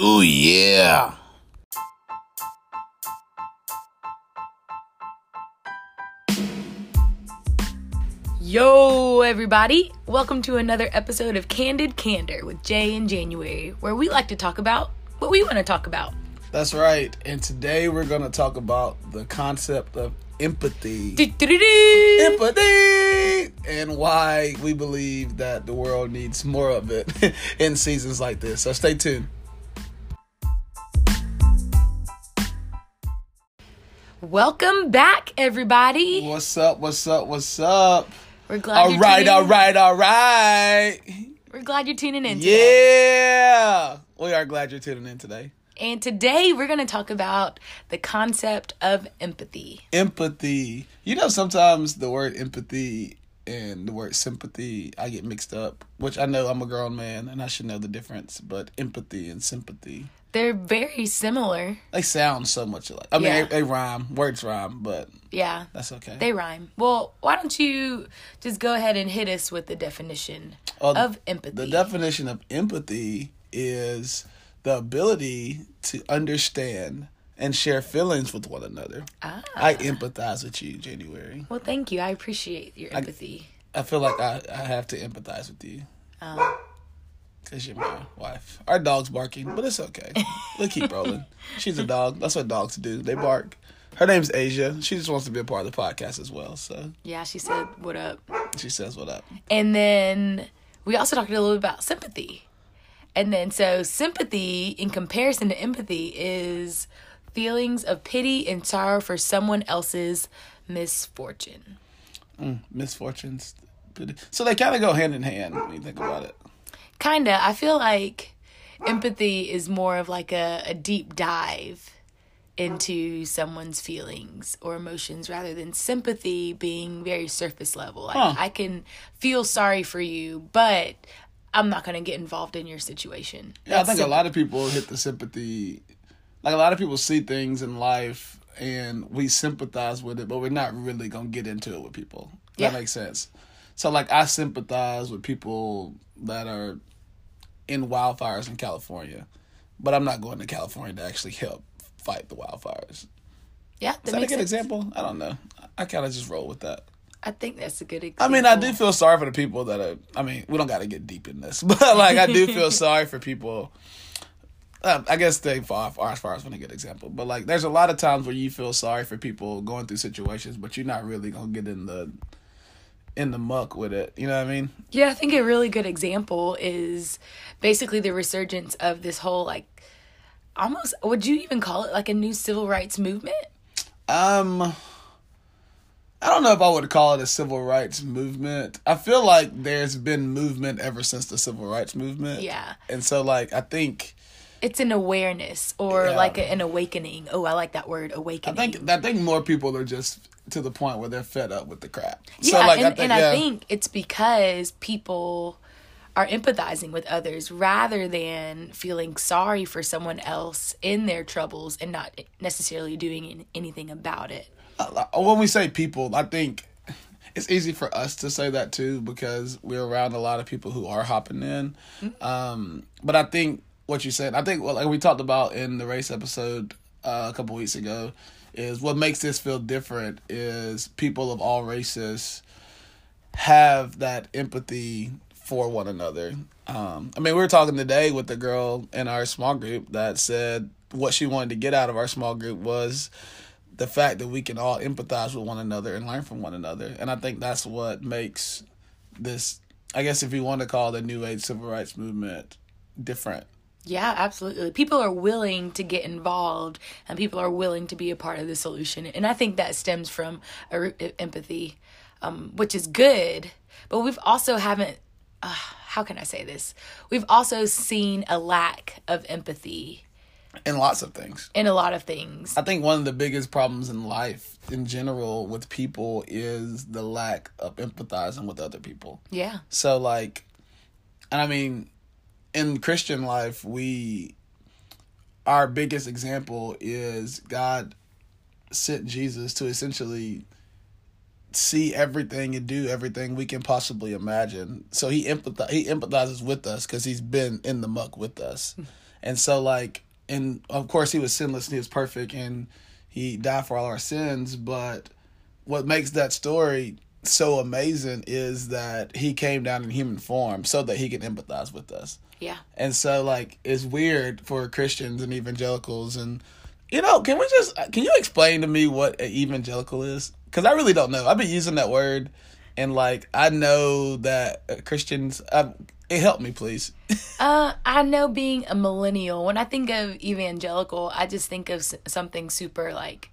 Ooh, yeah. Yo, everybody! Welcome to another episode of Candid Candor with Jay in January, where we like to talk about what we want to talk about. That's right. And today we're going to talk about the concept of empathy. Empathy! And why we believe that the world needs more of it in seasons like this. So stay tuned. Welcome back, everybody. What's up? What's up? What's up? We're glad. All you're right, all right, all right. We're glad you're tuning in. Today. Yeah. We are glad you're tuning in today. And today we're going to talk about the concept of empathy. Empathy. You know, sometimes the word empathy and the word sympathy, I get mixed up, which I know I'm a grown man and I should know the difference, but empathy and sympathy, They're very similar. they sound so much alike. I mean, Yeah. they, they rhyme, words rhyme, but Yeah. that's okay. They rhyme. Well, why don't you just go ahead and hit us with the definition Oh, of empathy? The definition of empathy is the ability to understand and share feelings with one another. ah. I empathize with you, January. Well, thank you. I appreciate your empathy. I feel like I, I have to empathize with you Um, because you're my wife. Our dog's barking, but it's okay. We'll keep rolling. She's a dog. That's what dogs do. They bark. Her name's Asia. She just wants to be a part of the podcast as well. So yeah, she said, "What up?" she says, "What up?" And then we also talked a little bit about sympathy. And then, so sympathy, in comparison to empathy, is feelings of pity and sorrow for someone else's misfortune. Mm, misfortunes. So they kind of go hand in hand when you think about it. Kinda. I feel like empathy is more of like a, a deep dive into someone's feelings or emotions rather than sympathy being very surface level. Like, Huh. I can feel sorry for you, but I'm not going to get involved in your situation. Yeah, I That's think a lot of people hit the sympathy. Like a lot of people see things in life and we sympathize with it, but we're not really gonna get into it with people. Yeah. That makes sense. So like I sympathize with people that are in wildfires in California, but I'm not going to California to actually help fight the wildfires. Yeah, Is that that a good sense. example? I don't know. I kind of just roll with that. I think that's a good example. I mean, I do feel sorry for the people that are. I mean, we don't got to get deep in this, but like, I do feel sorry for people. Uh, I guess they fall as far as when a good example, but like, there's a lot of times where you feel sorry for people going through situations, but you're not really gonna get in the in the muck with it. You know what I mean? Yeah, I think a really good example is basically the resurgence of this whole like almost would you even call it like a new civil rights movement? Um, I don't know if I would call it a civil rights movement. I feel like there's been movement ever since the civil rights movement. Yeah. and so like, I think. It's an awareness or Yeah. like a, an awakening. Oh, I like that word, awakening. I think I think more people are just to the point where they're fed up with the crap. yeah, like, and, and I think it's because people are empathizing with others rather than feeling sorry for someone else in their troubles and not necessarily doing anything about it. Uh, when we say people, I think it's easy for us to say that too because we're around a lot of people who are hopping in. Mm-hmm. Um, but I think what you said, I think well, like we talked about in the race episode uh, a couple weeks ago, is what makes this feel different is people of all races have that empathy for one another. Um, I mean, we were talking today with the girl in our small group that said what she wanted to get out of our small group was the fact that we can all empathize with one another and learn from one another. And I think that's what makes this, I guess, if you want to call the New Age Civil Rights Movement different. Yeah, absolutely. People are willing to get involved and people are willing to be a part of the solution. And I think that stems from a root of empathy, um, which is good. But we've also haven't, uh, how can I say this? We've also seen a lack of empathy In lots of things. in a lot of things. I think one of the biggest problems in life in general with people is the lack of empathizing with other people. Yeah. So like and I mean in Christian life we our biggest example is God sent Jesus to essentially see everything and do everything we can possibly imagine. So he empathize he empathizes with us cuz he's been in the muck with us. Hmm. And so like and of course he was sinless and he was perfect and he died for all our sins, but what makes that story so amazing is that he came down in human form so that he can empathize with us. Yeah. And so like it's weird for Christians and evangelicals and you know, can we just can you explain to me what an evangelical is? Cuz I really don't know. I've been using that word and like I know that uh, Christians um, it helped me please. uh I know being a millennial when I think of evangelical, I just think of something super like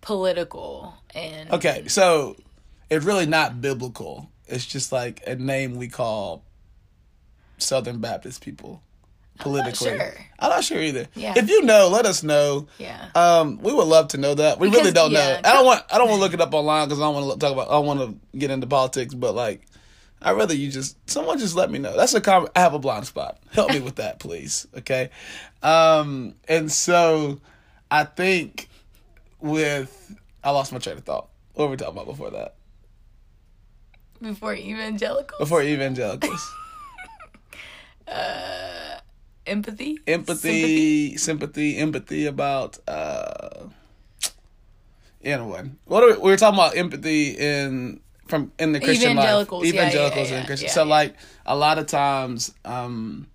political and Okay, so it's really not biblical. It's just like a name we call Southern Baptist people politically. sure. I'm not sure either. Yeah. If you know, let us know. Yeah. Um, we would love to know that. We really don't know. I don't want. I don't want to look it up online because I don't want to talk about. I don't want to get into politics. But like, I'd rather you just someone just let me know. That's a com- I have a blind spot. Help me with that, please. Okay. Um, and so I think with I lost my train of thought. What were we talking about before that? Before evangelicals? Before evangelicals, empathy empathy, sympathy, empathy about. uh Anyway, what are we, we were talking about empathy in from in the Christian life, Evangelicals, yeah, yeah, yeah, and Christian. so like a lot of times, um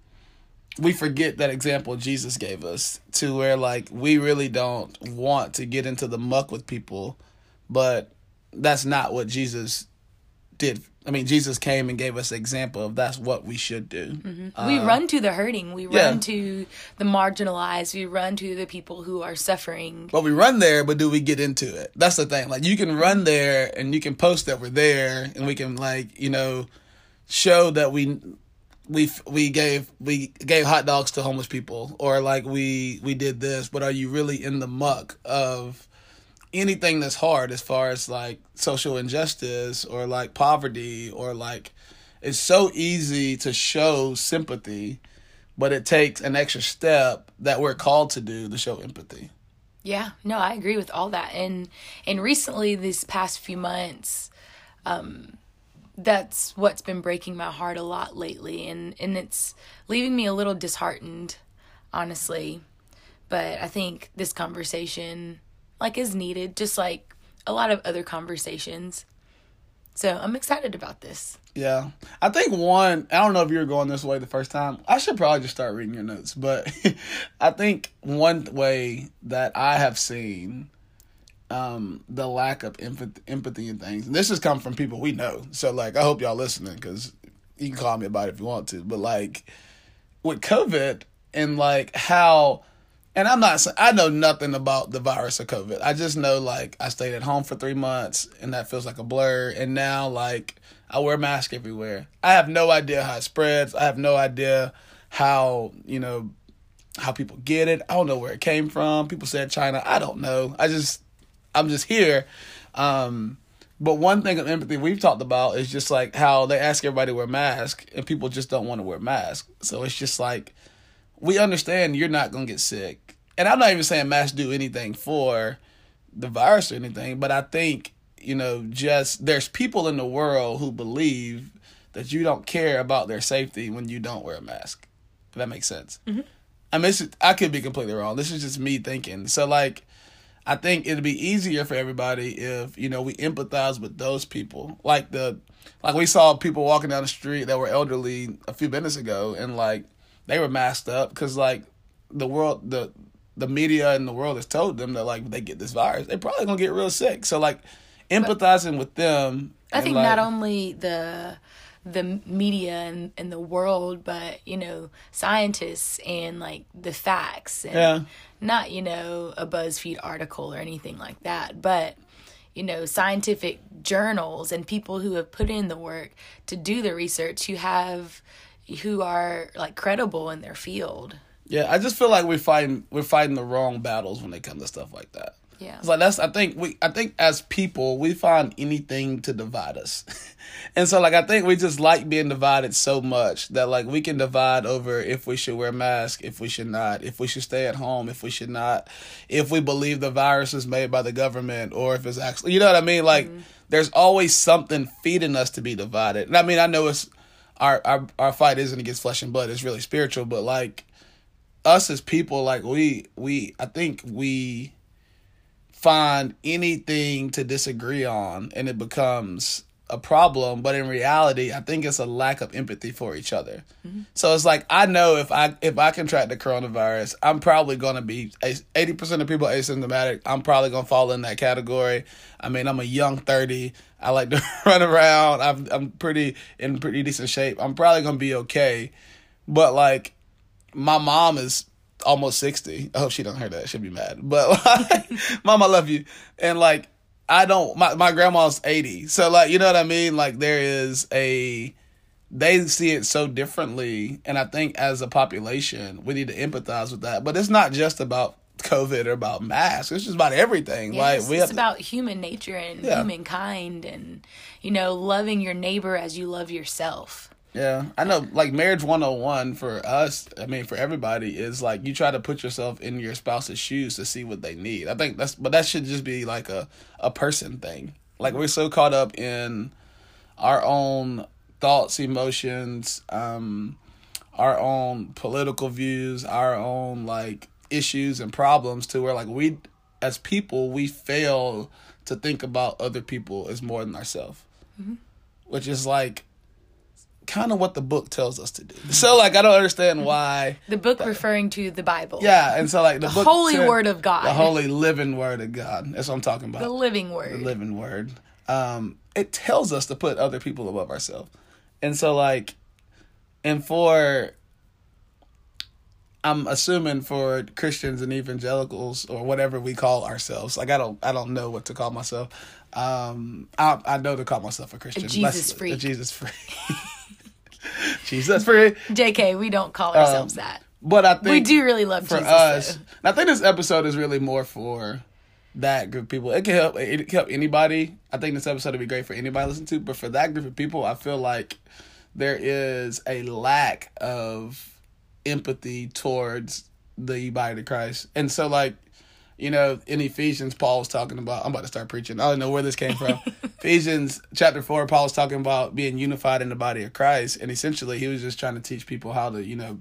we forget that example Jesus gave us to where like we really don't want to get into the muck with people, but that's not what Jesus did. I mean, Jesus came and gave us an example of that's what we should do. we run to the hurting we Uh, yeah. run to the marginalized we run to the people who are suffering But we run there, but do we get into it? That's the thing. Like you can run there and you can post that we're there and we can like, you know, show that we we we gave we gave hot dogs to homeless people or like we we did this, but are you really in the muck of anything that's hard as far as like social injustice or like poverty or like it's so easy to show sympathy, but it takes an extra step that we're called to do to show empathy. Yeah, no, I agree with all that. And and recently, these past few months, um, that's what's been breaking my heart a lot lately, and and it's leaving me a little disheartened, honestly. But I think this conversation, like, is needed, just like a lot of other conversations. So I'm excited about this. Yeah. I think one, I don't know if you were going this way the first time. I should probably just start reading your notes, but I think one way that I have seen um, the lack of empathy, empathy in things, and this has come from people we know. So, like, I hope y'all listening because you can call me about it if you want to, but like with COVID and like how, and I'm not, I know nothing about the virus of COVID. I just know like I stayed at home for three months and that feels like a blur. And now like I wear a mask everywhere. I have no idea how it spreads. I have no idea how, you know, how people get it. I don't know where it came from. People said China. I don't know. I just, I'm just here. Um, but one thing of empathy we've talked about is just like how they ask everybody to wear masks and people just don't want to wear masks. So it's just like we understand you're not gonna get sick. And I'm not even saying masks do anything for the virus or anything, but I think, you know, just there's people in the world who believe that you don't care about their safety when you don't wear a mask. If that makes sense. Mm-hmm. I mean, I could be completely wrong. This is just me thinking. So, like, I think it'd be easier for everybody if you know we empathize with those people. Like the, like we saw people walking down the street that were elderly a few minutes ago, and like they were masked up because like the world, the the media and the world has told them that like they get this virus, They're probably gonna get real sick. So like empathizing with them. I think like, not only the the media and, and the world, but you know, scientists and like the facts and Yeah. not, you know, a BuzzFeed article or anything like that, but you know, scientific journals and people who have put in the work to do the research who have who are like credible in their field. Yeah, I just feel like we're fighting we're fighting the wrong battles when it comes to stuff like that. Yeah. It's like that's I think we I think as people we find anything to divide us. and so like I think we just like being divided so much that like we can divide over if we should wear masks, if we should not, if we should stay at home, if we should not, if we believe the virus is made by the government or if it's actually you know what I mean? Like mm-hmm. there's always something feeding us to be divided. And I mean I know it's our our our fight isn't against flesh and blood, it's really spiritual, but like us as people, like we we I think we find anything to disagree on and it becomes a problem but in reality i think it's a lack of empathy for each other mm-hmm. so it's like i know if i if i contract the coronavirus i'm probably going to be 80% of people asymptomatic i'm probably going to fall in that category i mean i'm a young 30 i like to run around I'm, I'm pretty in pretty decent shape i'm probably going to be okay but like my mom is almost 60. I hope she don't hear that. She'll be mad. But like, mom, I love you. And like, I don't, my, my grandma's 80. So like, you know what I mean? Like there is a, they see it so differently. And I think as a population, we need to empathize with that. But it's not just about COVID or about masks. It's just about everything. Yes, like we it's have about human nature and Yeah. humankind and, you know, loving your neighbor as you love yourself. Yeah, I know. Like marriage 101 for us, I mean, for everybody, is like you try to put yourself in your spouse's shoes to see what they need. I think that's, but that should just be like a a person thing. Like we're so caught up in our own thoughts, emotions, um, our own political views, our own like issues and problems, to where like we, as people, we fail to think about other people as more than ourselves, which is like kind of what the book tells us to do. So like I don't understand why. The book referring to the Bible. Yeah, and so like the, book holy word of God. the holy living word of God. That's what I'm talking about. The living word. The living word. Um, it tells us to put other people above ourselves, and so like, and for. I'm assuming for Christians and evangelicals or whatever we call ourselves. Like I don't, I don't know what to call myself. Um, I, I know to call myself a Christian. A Jesus freak. A Jesus freak. Jesus freak. JK, we don't call ourselves Um, that. But I think We do really love for Jesus. us. I think this episode is really more for that group of people. It can help. It can help anybody. I think this episode would be great for anybody to listen to. But for that group of people, I feel like there is a lack of empathy towards the body of Christ, and so like. You know, in Ephesians, Paul was talking about. I'm about to start preaching. I don't know where this came from. Ephesians chapter four, Paul was talking about being unified in the body of Christ, and essentially, he was just trying to teach people how to, you know,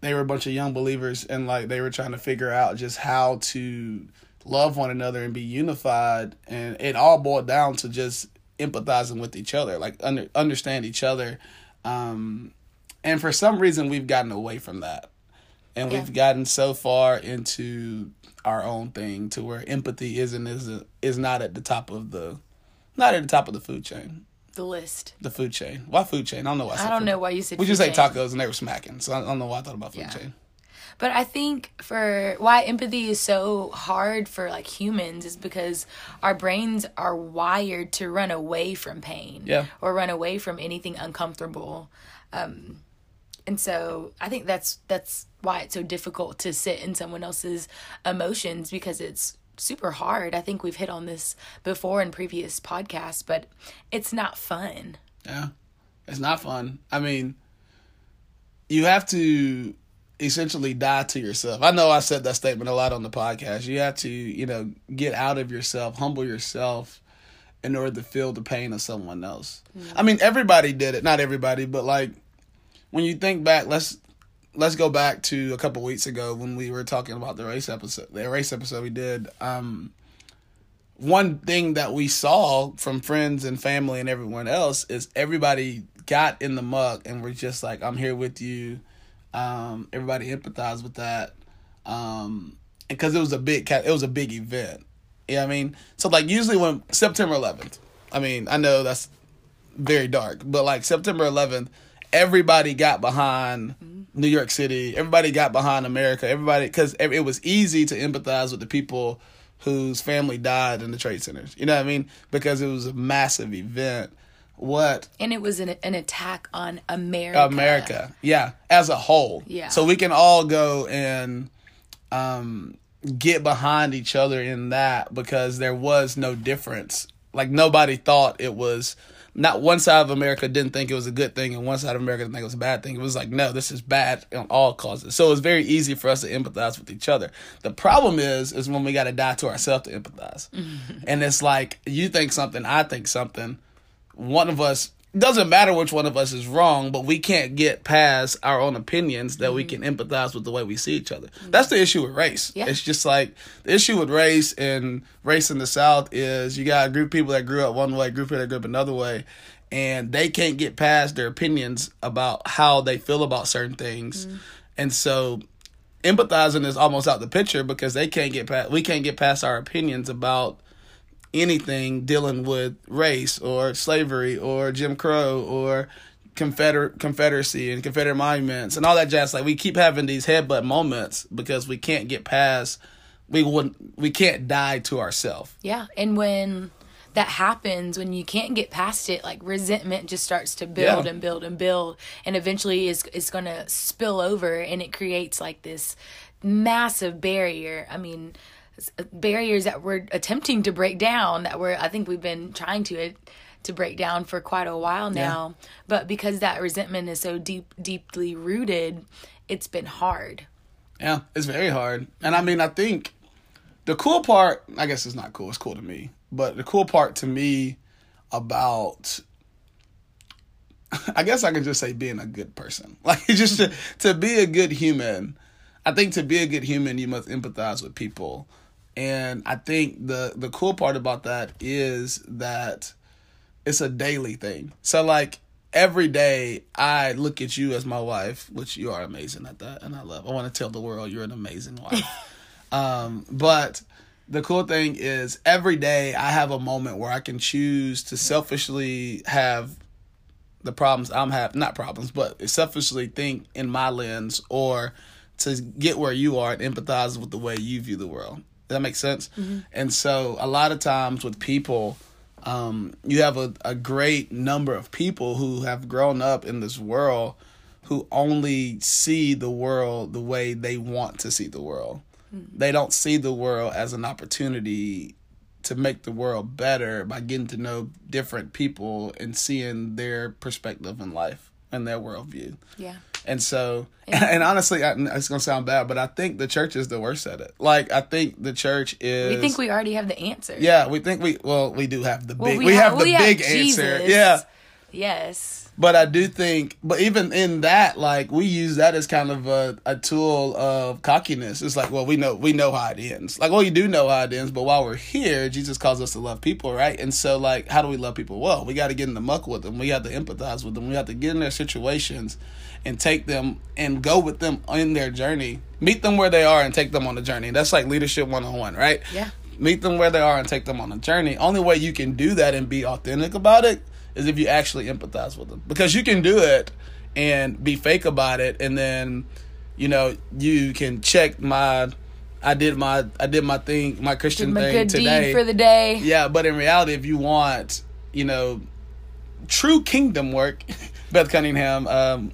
they were a bunch of young believers and like they were trying to figure out just how to love one another and be unified and it all boiled down to just empathizing with each other like under, understand each other um and for some reason we've gotten away from that and Yeah. we've gotten so far into our own thing to where empathy isn't is is not at the top of the not at the top of the food chain The list. the food chain why food chain i don't know why I said don't food. know why you said we just ate tacos and they were smacking so i don't know why i thought about food Yeah. chain But I think for why empathy is so hard for like humans is because our brains are wired to run away from pain Yeah. or run away from anything uncomfortable. Um, and so I think that's that's why it's so difficult to sit in someone else's emotions because it's super hard. I think we've hit on this before in previous podcasts, but it's not fun. Yeah. It's not fun. I mean, you have to essentially die to yourself. I know I said that statement a lot on the podcast. You have to, you know, get out of yourself, humble yourself in order to feel the pain of someone else. Mm. I mean, everybody did it. Not everybody, but like when you think back, let's let's go back to a couple weeks ago when we were talking about the race episode. The race episode we did. Um one thing that we saw from friends and family and everyone else is everybody got in the muck and we're just like, I'm here with you. Um, everybody empathized with that. Um, because it was a big, it was a big event. You know I mean? So like usually when September 11th, I mean, I know that's very dark, but like September 11th, everybody got behind New York City. Everybody got behind America. Everybody, because it was easy to empathize with the people whose family died in the trade centers. You know what I mean? Because it was a massive event. What And it was an, an attack on America. America, yeah, as a whole. Yeah. So we can all go and um, get behind each other in that because there was no difference. Like nobody thought it was. Not one side of America didn't think it was a good thing, and one side of America didn't think it was a bad thing. It was like, no, this is bad on all causes. So it was very easy for us to empathize with each other. The problem is, is when we got to die to ourselves to empathize, and it's like you think something, I think something one of us doesn't matter which one of us is wrong, but we can't get past our own opinions that we mm-hmm. can empathize with the way we see each other. Mm-hmm. That's the issue with race. Yeah. It's just like the issue with race and race in the South is you got a group of people that grew up one way, a group of people that grew up another way, and they can't get past their opinions about how they feel about certain things. Mm-hmm. And so empathizing is almost out the picture because they can't get past we can't get past our opinions about anything dealing with race or slavery or Jim Crow or Confederate Confederacy and Confederate monuments and all that jazz. Like we keep having these headbutt moments because we can't get past. We wouldn't. We can't die to ourselves. Yeah, and when that happens, when you can't get past it, like resentment just starts to build Yeah. and build and build, and eventually is is going to spill over, and it creates like this massive barrier. I mean, Uh, barriers that we're attempting to break down. That we're I think we've been trying to uh, to break down for quite a while now, but because that resentment is so deep deeply rooted, it's been hard. Yeah, it's very hard. And I mean, I think the cool part, I guess it's not cool, it's cool to me. But the cool part to me about I guess I can just say being a good person. Like just to, to be a good human. I think to be a good human you must empathize with people. And I think the the cool part about that is that it's a daily thing. So like every day I look at you as my wife, which you are amazing at that and I love. I want to tell the world you're an amazing wife. um but the cool thing is every day I have a moment where I can choose to selfishly have the problems I'm having, not problems, but selfishly think in my lens or to get where you are and empathize with the way you view the world. Does that make sense? And so a lot of times with people, um, you have a, a great number of people who have grown up in this world who only see the world the way they want to see the world. They don't see the world as an opportunity to make the world better by getting to know different people and seeing their perspective in life and their worldview. Yeah. And so, and honestly, I, it's gonna sound bad, but I think the church is the worst at it. Like, I think the church is. We think we already have the answer. Yeah, we think we. Well, we do have the Well, big. we, have, the we big Jesus. answer. Yeah, Yes. but I do think, but even in that, like we use that as kind of a, a tool of cockiness. It's like, well, we know we know how it ends. Like, well, you do know how it ends, but while we're here, Jesus calls us to love people, right? And so, like, how do we love people? Well, we got to get in the muck with them. We have to empathize with them. We have to get in their situations and take them and go with them in their journey. Meet them where they are and take them on the journey. That's like leadership one on one, right? Yeah. meet them where they are and take them on a journey. Only way you can do that and be authentic about it is if you actually empathize with them. Because you can do it and be fake about it and then you know, you can check my I did my I did my thing, my Christian My thing good today. deed for the day. Yeah, but in reality if you want, you know, true kingdom work, Beth Cunningham um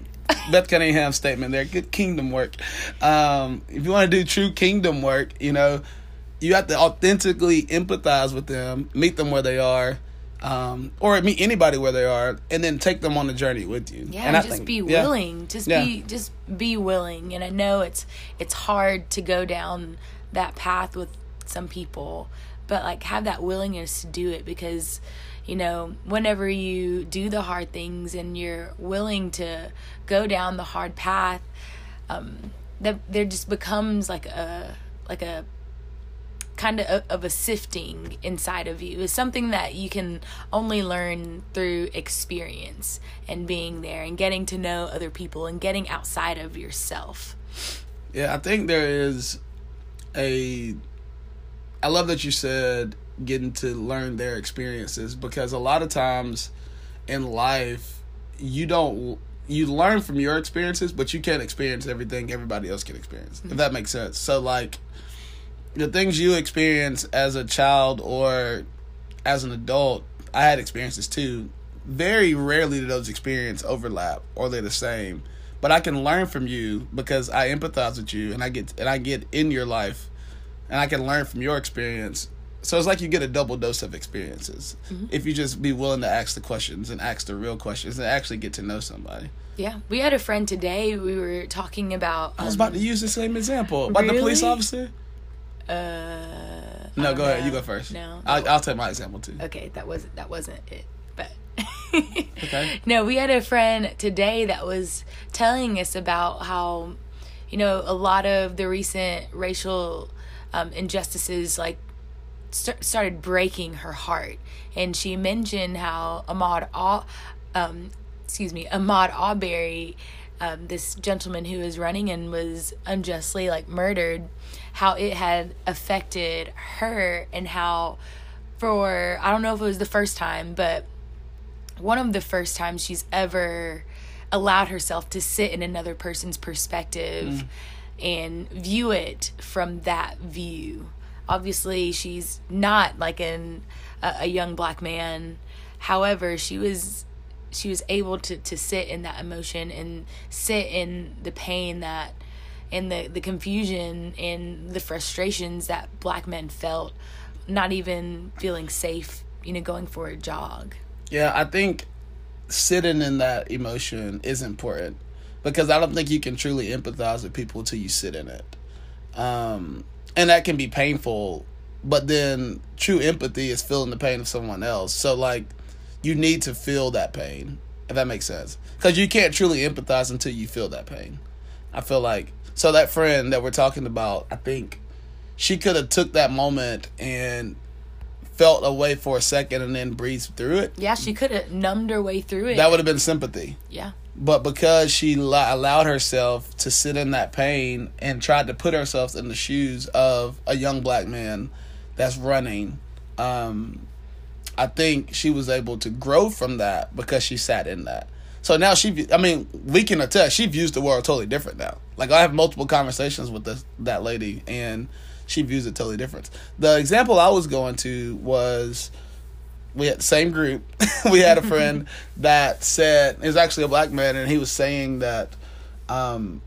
Beth Cunningham statement there, good kingdom work. Um, if you want to do true kingdom work, you know, you have to authentically empathize with them, meet them where they are, um, or meet anybody where they are, and then take them on the journey with you. Yeah, and I just think- be yeah. willing. Just Yeah. be just be willing. And I know it's it's hard to go down that path with some people, but like have that willingness to do it because you know, whenever you do the hard things and you're willing to go down the hard path, um that there just becomes like a like a kind of of a sifting inside of you is something that you can only learn through experience and being there and getting to know other people and getting outside of yourself. Yeah, I think there is a. I love that you said getting to learn their experiences because a lot of times in life you don't you learn from your experiences, but you can't experience everything everybody else can experience. If mm-hmm. that makes sense. So like the things you experience as a child or as an adult, I had experiences too. Very rarely do those experiences overlap or they're the same. But I can learn from you because I empathize with you and I get and I get in your life and I can learn from your experience. So it's like you get a double dose of experiences if you just be willing to ask the questions and ask the real questions and actually get to know somebody. Yeah, we had a friend today. We were talking about. I was um, about to use the same example about the police officer. Uh, No, go don't ahead. You go first. No. I'll, I'll take my example too. okay, that wasn't that wasn't it. But okay. No, we had a friend today that was telling us about how, you know, a lot of the recent racial um, injustices like st- started breaking her heart, and she mentioned how Ahmaud, Aw- um, excuse me, Ahmaud Arbery, um, this gentleman who was running and was unjustly like murdered, how it had affected her and how for I don't know if it was the first time, but one of the first times she's ever allowed herself to sit in another person's perspective mm. and view it from that view. Obviously, she's not like an a, a young black man. However, she was she was able to to sit in that emotion and sit in the pain that and the the confusion and the frustrations that black men felt not even feeling safe you know going for a jog yeah, I think sitting in that emotion is important because I don't think you can truly empathize with people till you sit in it. Um, and that can be painful, but then true empathy is feeling the pain of someone else. So, like, you need to feel that pain, if that makes sense. Because you can't truly empathize until you feel that pain. I feel like so that friend that we're talking about, I think she could have took that moment and felt a way for a second and then breathed through it. Yeah, she could have numbed her way through it. That would have been sympathy. Yeah. But because she allowed herself to sit in that pain and tried to put herself in the shoes of a young black man that's running, um, I think she was able to grow from that because she sat in that. So now she, I mean, we can attest she views the world totally different now. Like I have multiple conversations with this that lady, and she views it totally different. The example I was going to was we had the same group. we had a friend that said it was actually a black man, and he was saying that um,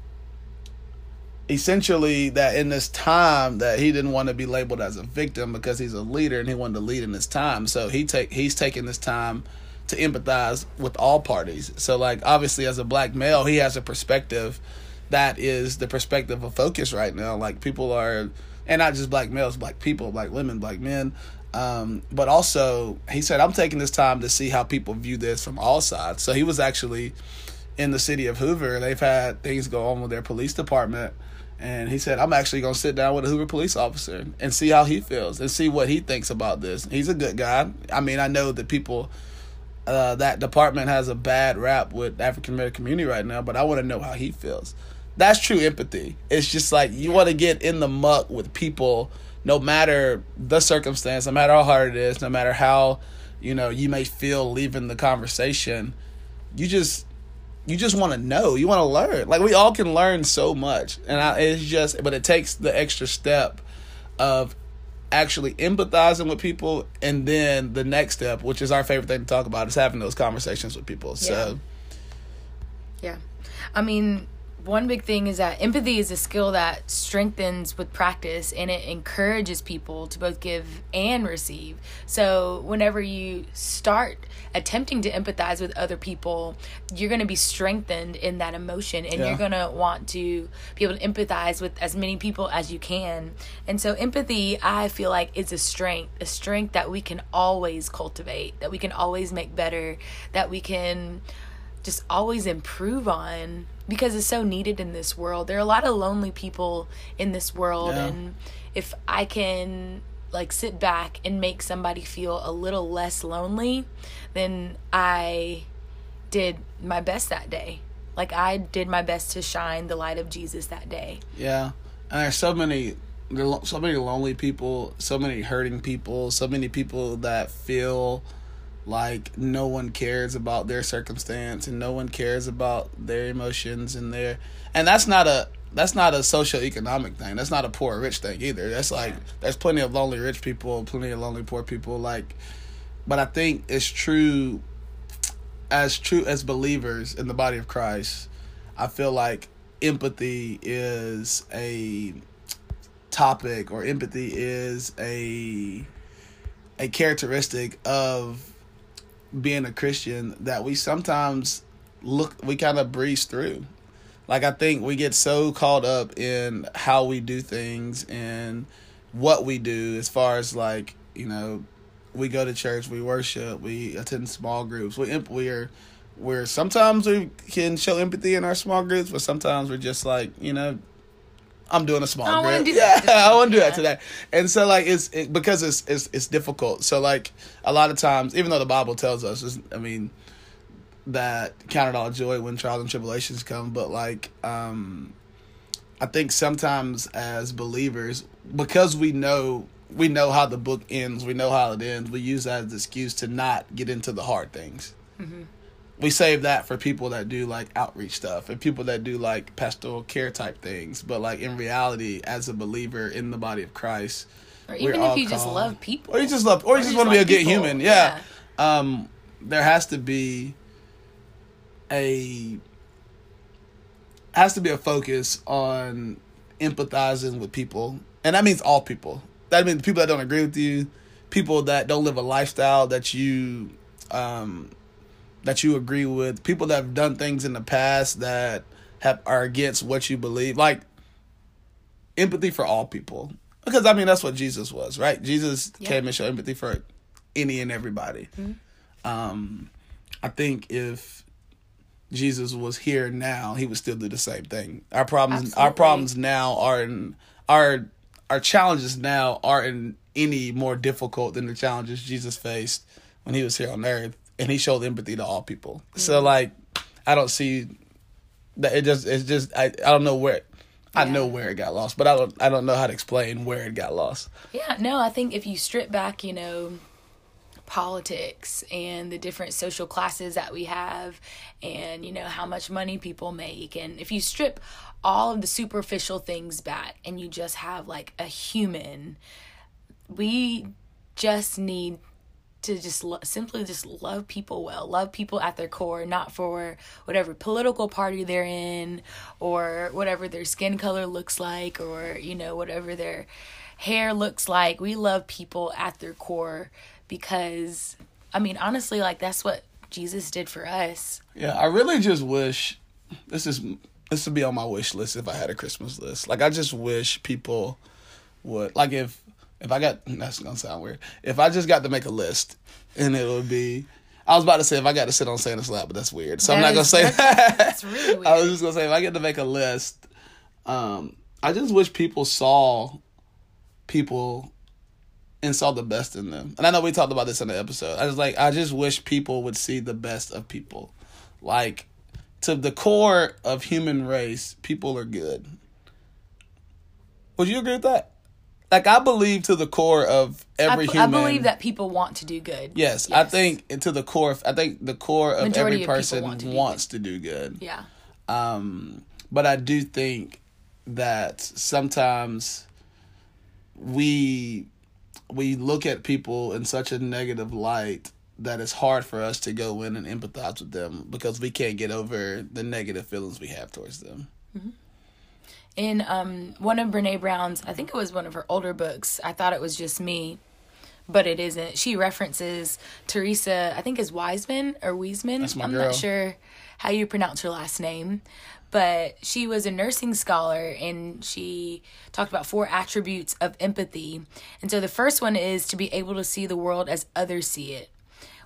essentially that in this time that he didn't want to be labeled as a victim because he's a leader and he wanted to lead in this time. So he take he's taking this time to empathize with all parties. So like obviously as a black male, he has a perspective that is the perspective of focus right now. Like people are and not just black males, black people, black women, black men. Um, but also, he said, I'm taking this time to see how people view this from all sides. So he was actually in the city of Hoover. They've had things go on with their police department. And he said, I'm actually going to sit down with a Hoover police officer and see how he feels and see what he thinks about this. He's a good guy. I mean, I know that people, uh, that department has a bad rap with African American community right now, but I want to know how he feels that's true empathy. It's just like you want to get in the muck with people no matter the circumstance, no matter how hard it is, no matter how, you know, you may feel leaving the conversation. You just you just want to know. You want to learn. Like we all can learn so much. And I, it's just but it takes the extra step of actually empathizing with people and then the next step, which is our favorite thing to talk about, is having those conversations with people. Yeah. So Yeah. I mean, one big thing is that empathy is a skill that strengthens with practice and it encourages people to both give and receive. So, whenever you start attempting to empathize with other people, you're going to be strengthened in that emotion and yeah. you're going to want to be able to empathize with as many people as you can. And so, empathy, I feel like, is a strength, a strength that we can always cultivate, that we can always make better, that we can just always improve on because it's so needed in this world. There are a lot of lonely people in this world yeah. and if I can like sit back and make somebody feel a little less lonely, then I did my best that day. Like I did my best to shine the light of Jesus that day. Yeah. And there's so many there's so many lonely people, so many hurting people, so many people that feel like no one cares about their circumstance and no one cares about their emotions and their and that's not a that's not a socio-economic thing. That's not a poor rich thing either. That's like there's plenty of lonely rich people plenty of lonely poor people like but i think it's true as true as believers in the body of christ i feel like empathy is a topic or empathy is a a characteristic of being a Christian that we sometimes look we kind of breeze through. Like I think we get so caught up in how we do things and what we do as far as like, you know, we go to church, we worship, we attend small groups. We we're we're sometimes we can show empathy in our small groups, but sometimes we're just like you know. I'm doing a small I group. do yeah, that. I want to do that today. And so like it's it, because it's it's it's difficult. So like a lot of times, even though the Bible tells us, I mean, that count it all joy when trials and tribulations come, but like um I think sometimes as believers, because we know we know how the book ends, we know how it ends, we use that as an excuse to not get into the hard things. We save that for people that do like outreach stuff and people that do like pastoral care type things. But like in reality, as a believer in the body of Christ, Or even if you just love people. or you just love, or, you just, want to be a good human, yeah. Um, there has to be a has to be a focus on empathizing with people, and that means all people. That means people that don't agree with you, people that don't live a lifestyle that you um, that you agree with, people that have done things in the past that have are against what you believe. Like empathy for all people, because I mean that's what Jesus was, right? Jesus Yeah. came and showed empathy for any and everybody. Um, I think if Jesus was here now, he would still do the same thing. Our problems, our problems now are in our our challenges now aren't any more difficult than the challenges Jesus faced when he was here on earth, and he showed empathy to all people. So Mm-hmm. like, I don't see that it just it's just I I don't know where. I Yeah. know where it got lost, but I don't I don't know how to explain where it got lost. Yeah, no, I think if you strip back, you know, politics and the different social classes that we have and, you know, how much money people make, and if you strip all of the superficial things back and you just have like a human, we just need to just lo- simply just love people well love people at their core not for whatever political party they're in or whatever their skin color looks like or you know whatever their hair looks like we love people at their core because i mean honestly like that's what jesus did for us Yeah, I really just wish this is this would be on my wish list if I had a Christmas list. Like I just wish people would like if if I got that's gonna sound weird. If I just got to make a list and it would be I was about to say if I got to sit on Santa's lap, but that's weird. So I'm That not gonna is- say that. that's really weird I was just gonna say if I get to make a list, um, I just wish people saw people and saw the best in them. And I know we talked about this in the episode. I just like I just wish people would see the best of people. Like to the core of human race, people are good. Would you agree with that? Like I believe to the core of every I human. I believe that people want to do good Yes, I think to the core. I think the core of Majority every of person want to wants to do good. yeah Um, but I do think that sometimes we we look at people in such a negative light that it's hard for us to go in and empathize with them because we can't get over the negative feelings we have towards them. In um one of Brene Brown's, I think it was one of her older books. I thought it was just me, but it isn't. She references Theresa, I think is Wiseman or my I'm girl. not sure how you pronounce her last name, but she was a nursing scholar and she talked about four attributes of empathy. And so the first one is to be able to see the world as others see it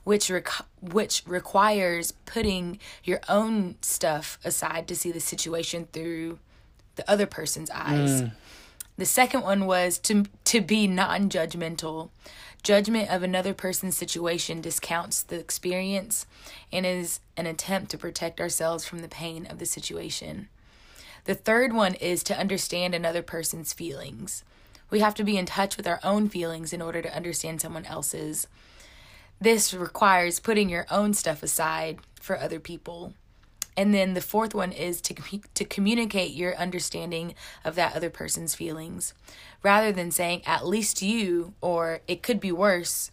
which which requires putting your own stuff aside to see the situation through the other person's eyes. Mm. The second one was to to be non-judgmental. Judgment of another person's situation discounts the experience and is an attempt to protect ourselves from the pain of the situation. The third one is to understand another person's feelings. We have to be in touch with our own feelings in order to understand someone else's. This requires putting your own stuff aside for other people. And then the fourth one is to to communicate your understanding of that other person's feelings rather than saying at least you or it could be worse.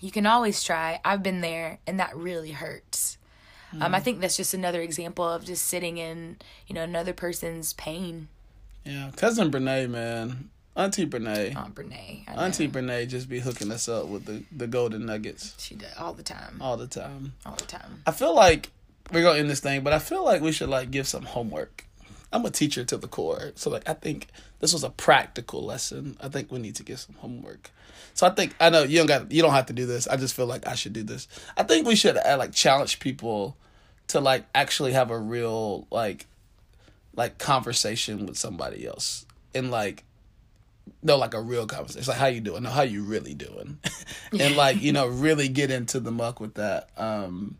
You can always try. I've been there and that really hurts. Um, I think that's just another example of just sitting in, you know, another person's pain. Yeah, cousin Brene, man, Auntie Brene, Aunt Brene. Auntie Brene just be hooking us up with the the golden nuggets She does all the time. all the time. All the time. I feel like we're gonna end this thing, but I feel like we should like give some homework I'm a teacher to the core. So like I think this was a practical lesson. I think we need to give some homework. So I think I know you don't got you don't have to do this. I just feel like I should do this. I think we should uh, like challenge people to like actually have a real like like conversation with somebody else and like no like a real conversation it's like how you doing no how you really doing and like you know really get into the muck with that um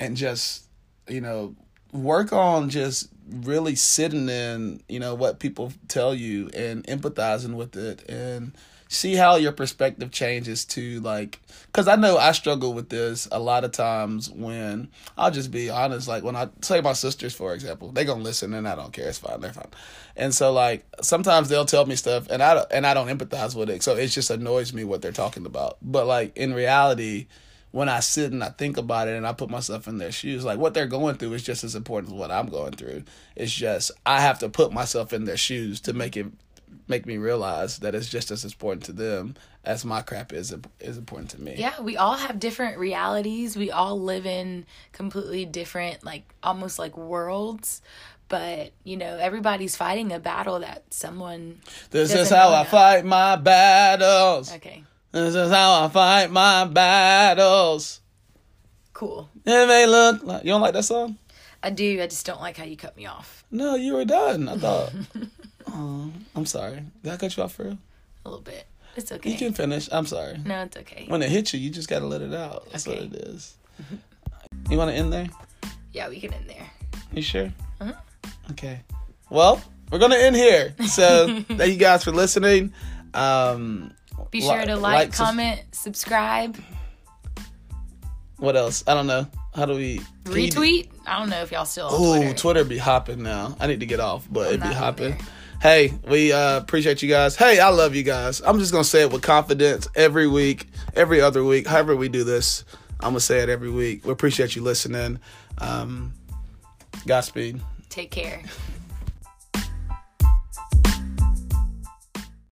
and just you know work on just really sitting in you know what people tell you and empathizing with it and see how your perspective changes to like because i know i struggle with this a lot of times when i'll just be honest like when i say my sisters for example they gonna listen and i don't care it's fine they're fine. And so like sometimes they'll tell me stuff and i and i don't empathize with it so it just annoys me what they're talking about. But like in reality when I sit and I think about it and I put myself in their shoes, like what they're going through is just as important as what I'm going through. It's just I have to put myself in their shoes to make it make me realize that it's just as important to them as my crap is is important to me. Yeah, we all have different realities. We all live in completely different like almost like worlds. But, you know, everybody's fighting a battle that someone This is how I fight my battles. Okay. This is how I fight my battles. Cool. It may look like you don't like that song? I do. I just don't like how you cut me off. No, you were done. I thought. oh, I'm sorry. Did I cut you off for real? A little bit. It's okay. You can finish. I'm sorry. No, it's okay. When it hits you, you just gotta let it out. That's Okay. what it is. You want to end there? Yeah, we can end there. You sure? Uh-huh. Okay. Well, we're gonna end here. So thank you guys for listening. Um, Be sure to like, like, comment, subscribe, what else? I don't know. How do we retweet. I don't know if y'all still Oh, Twitter. Twitter be hopping now. I need to get off, but it'd be hopping. there. Hey, we uh, appreciate you guys. Hey, I love you guys. I'm just gonna say it with confidence every week, every other week, however we do this. I'm gonna say it every week. We appreciate you listening. Um, Godspeed. Take care.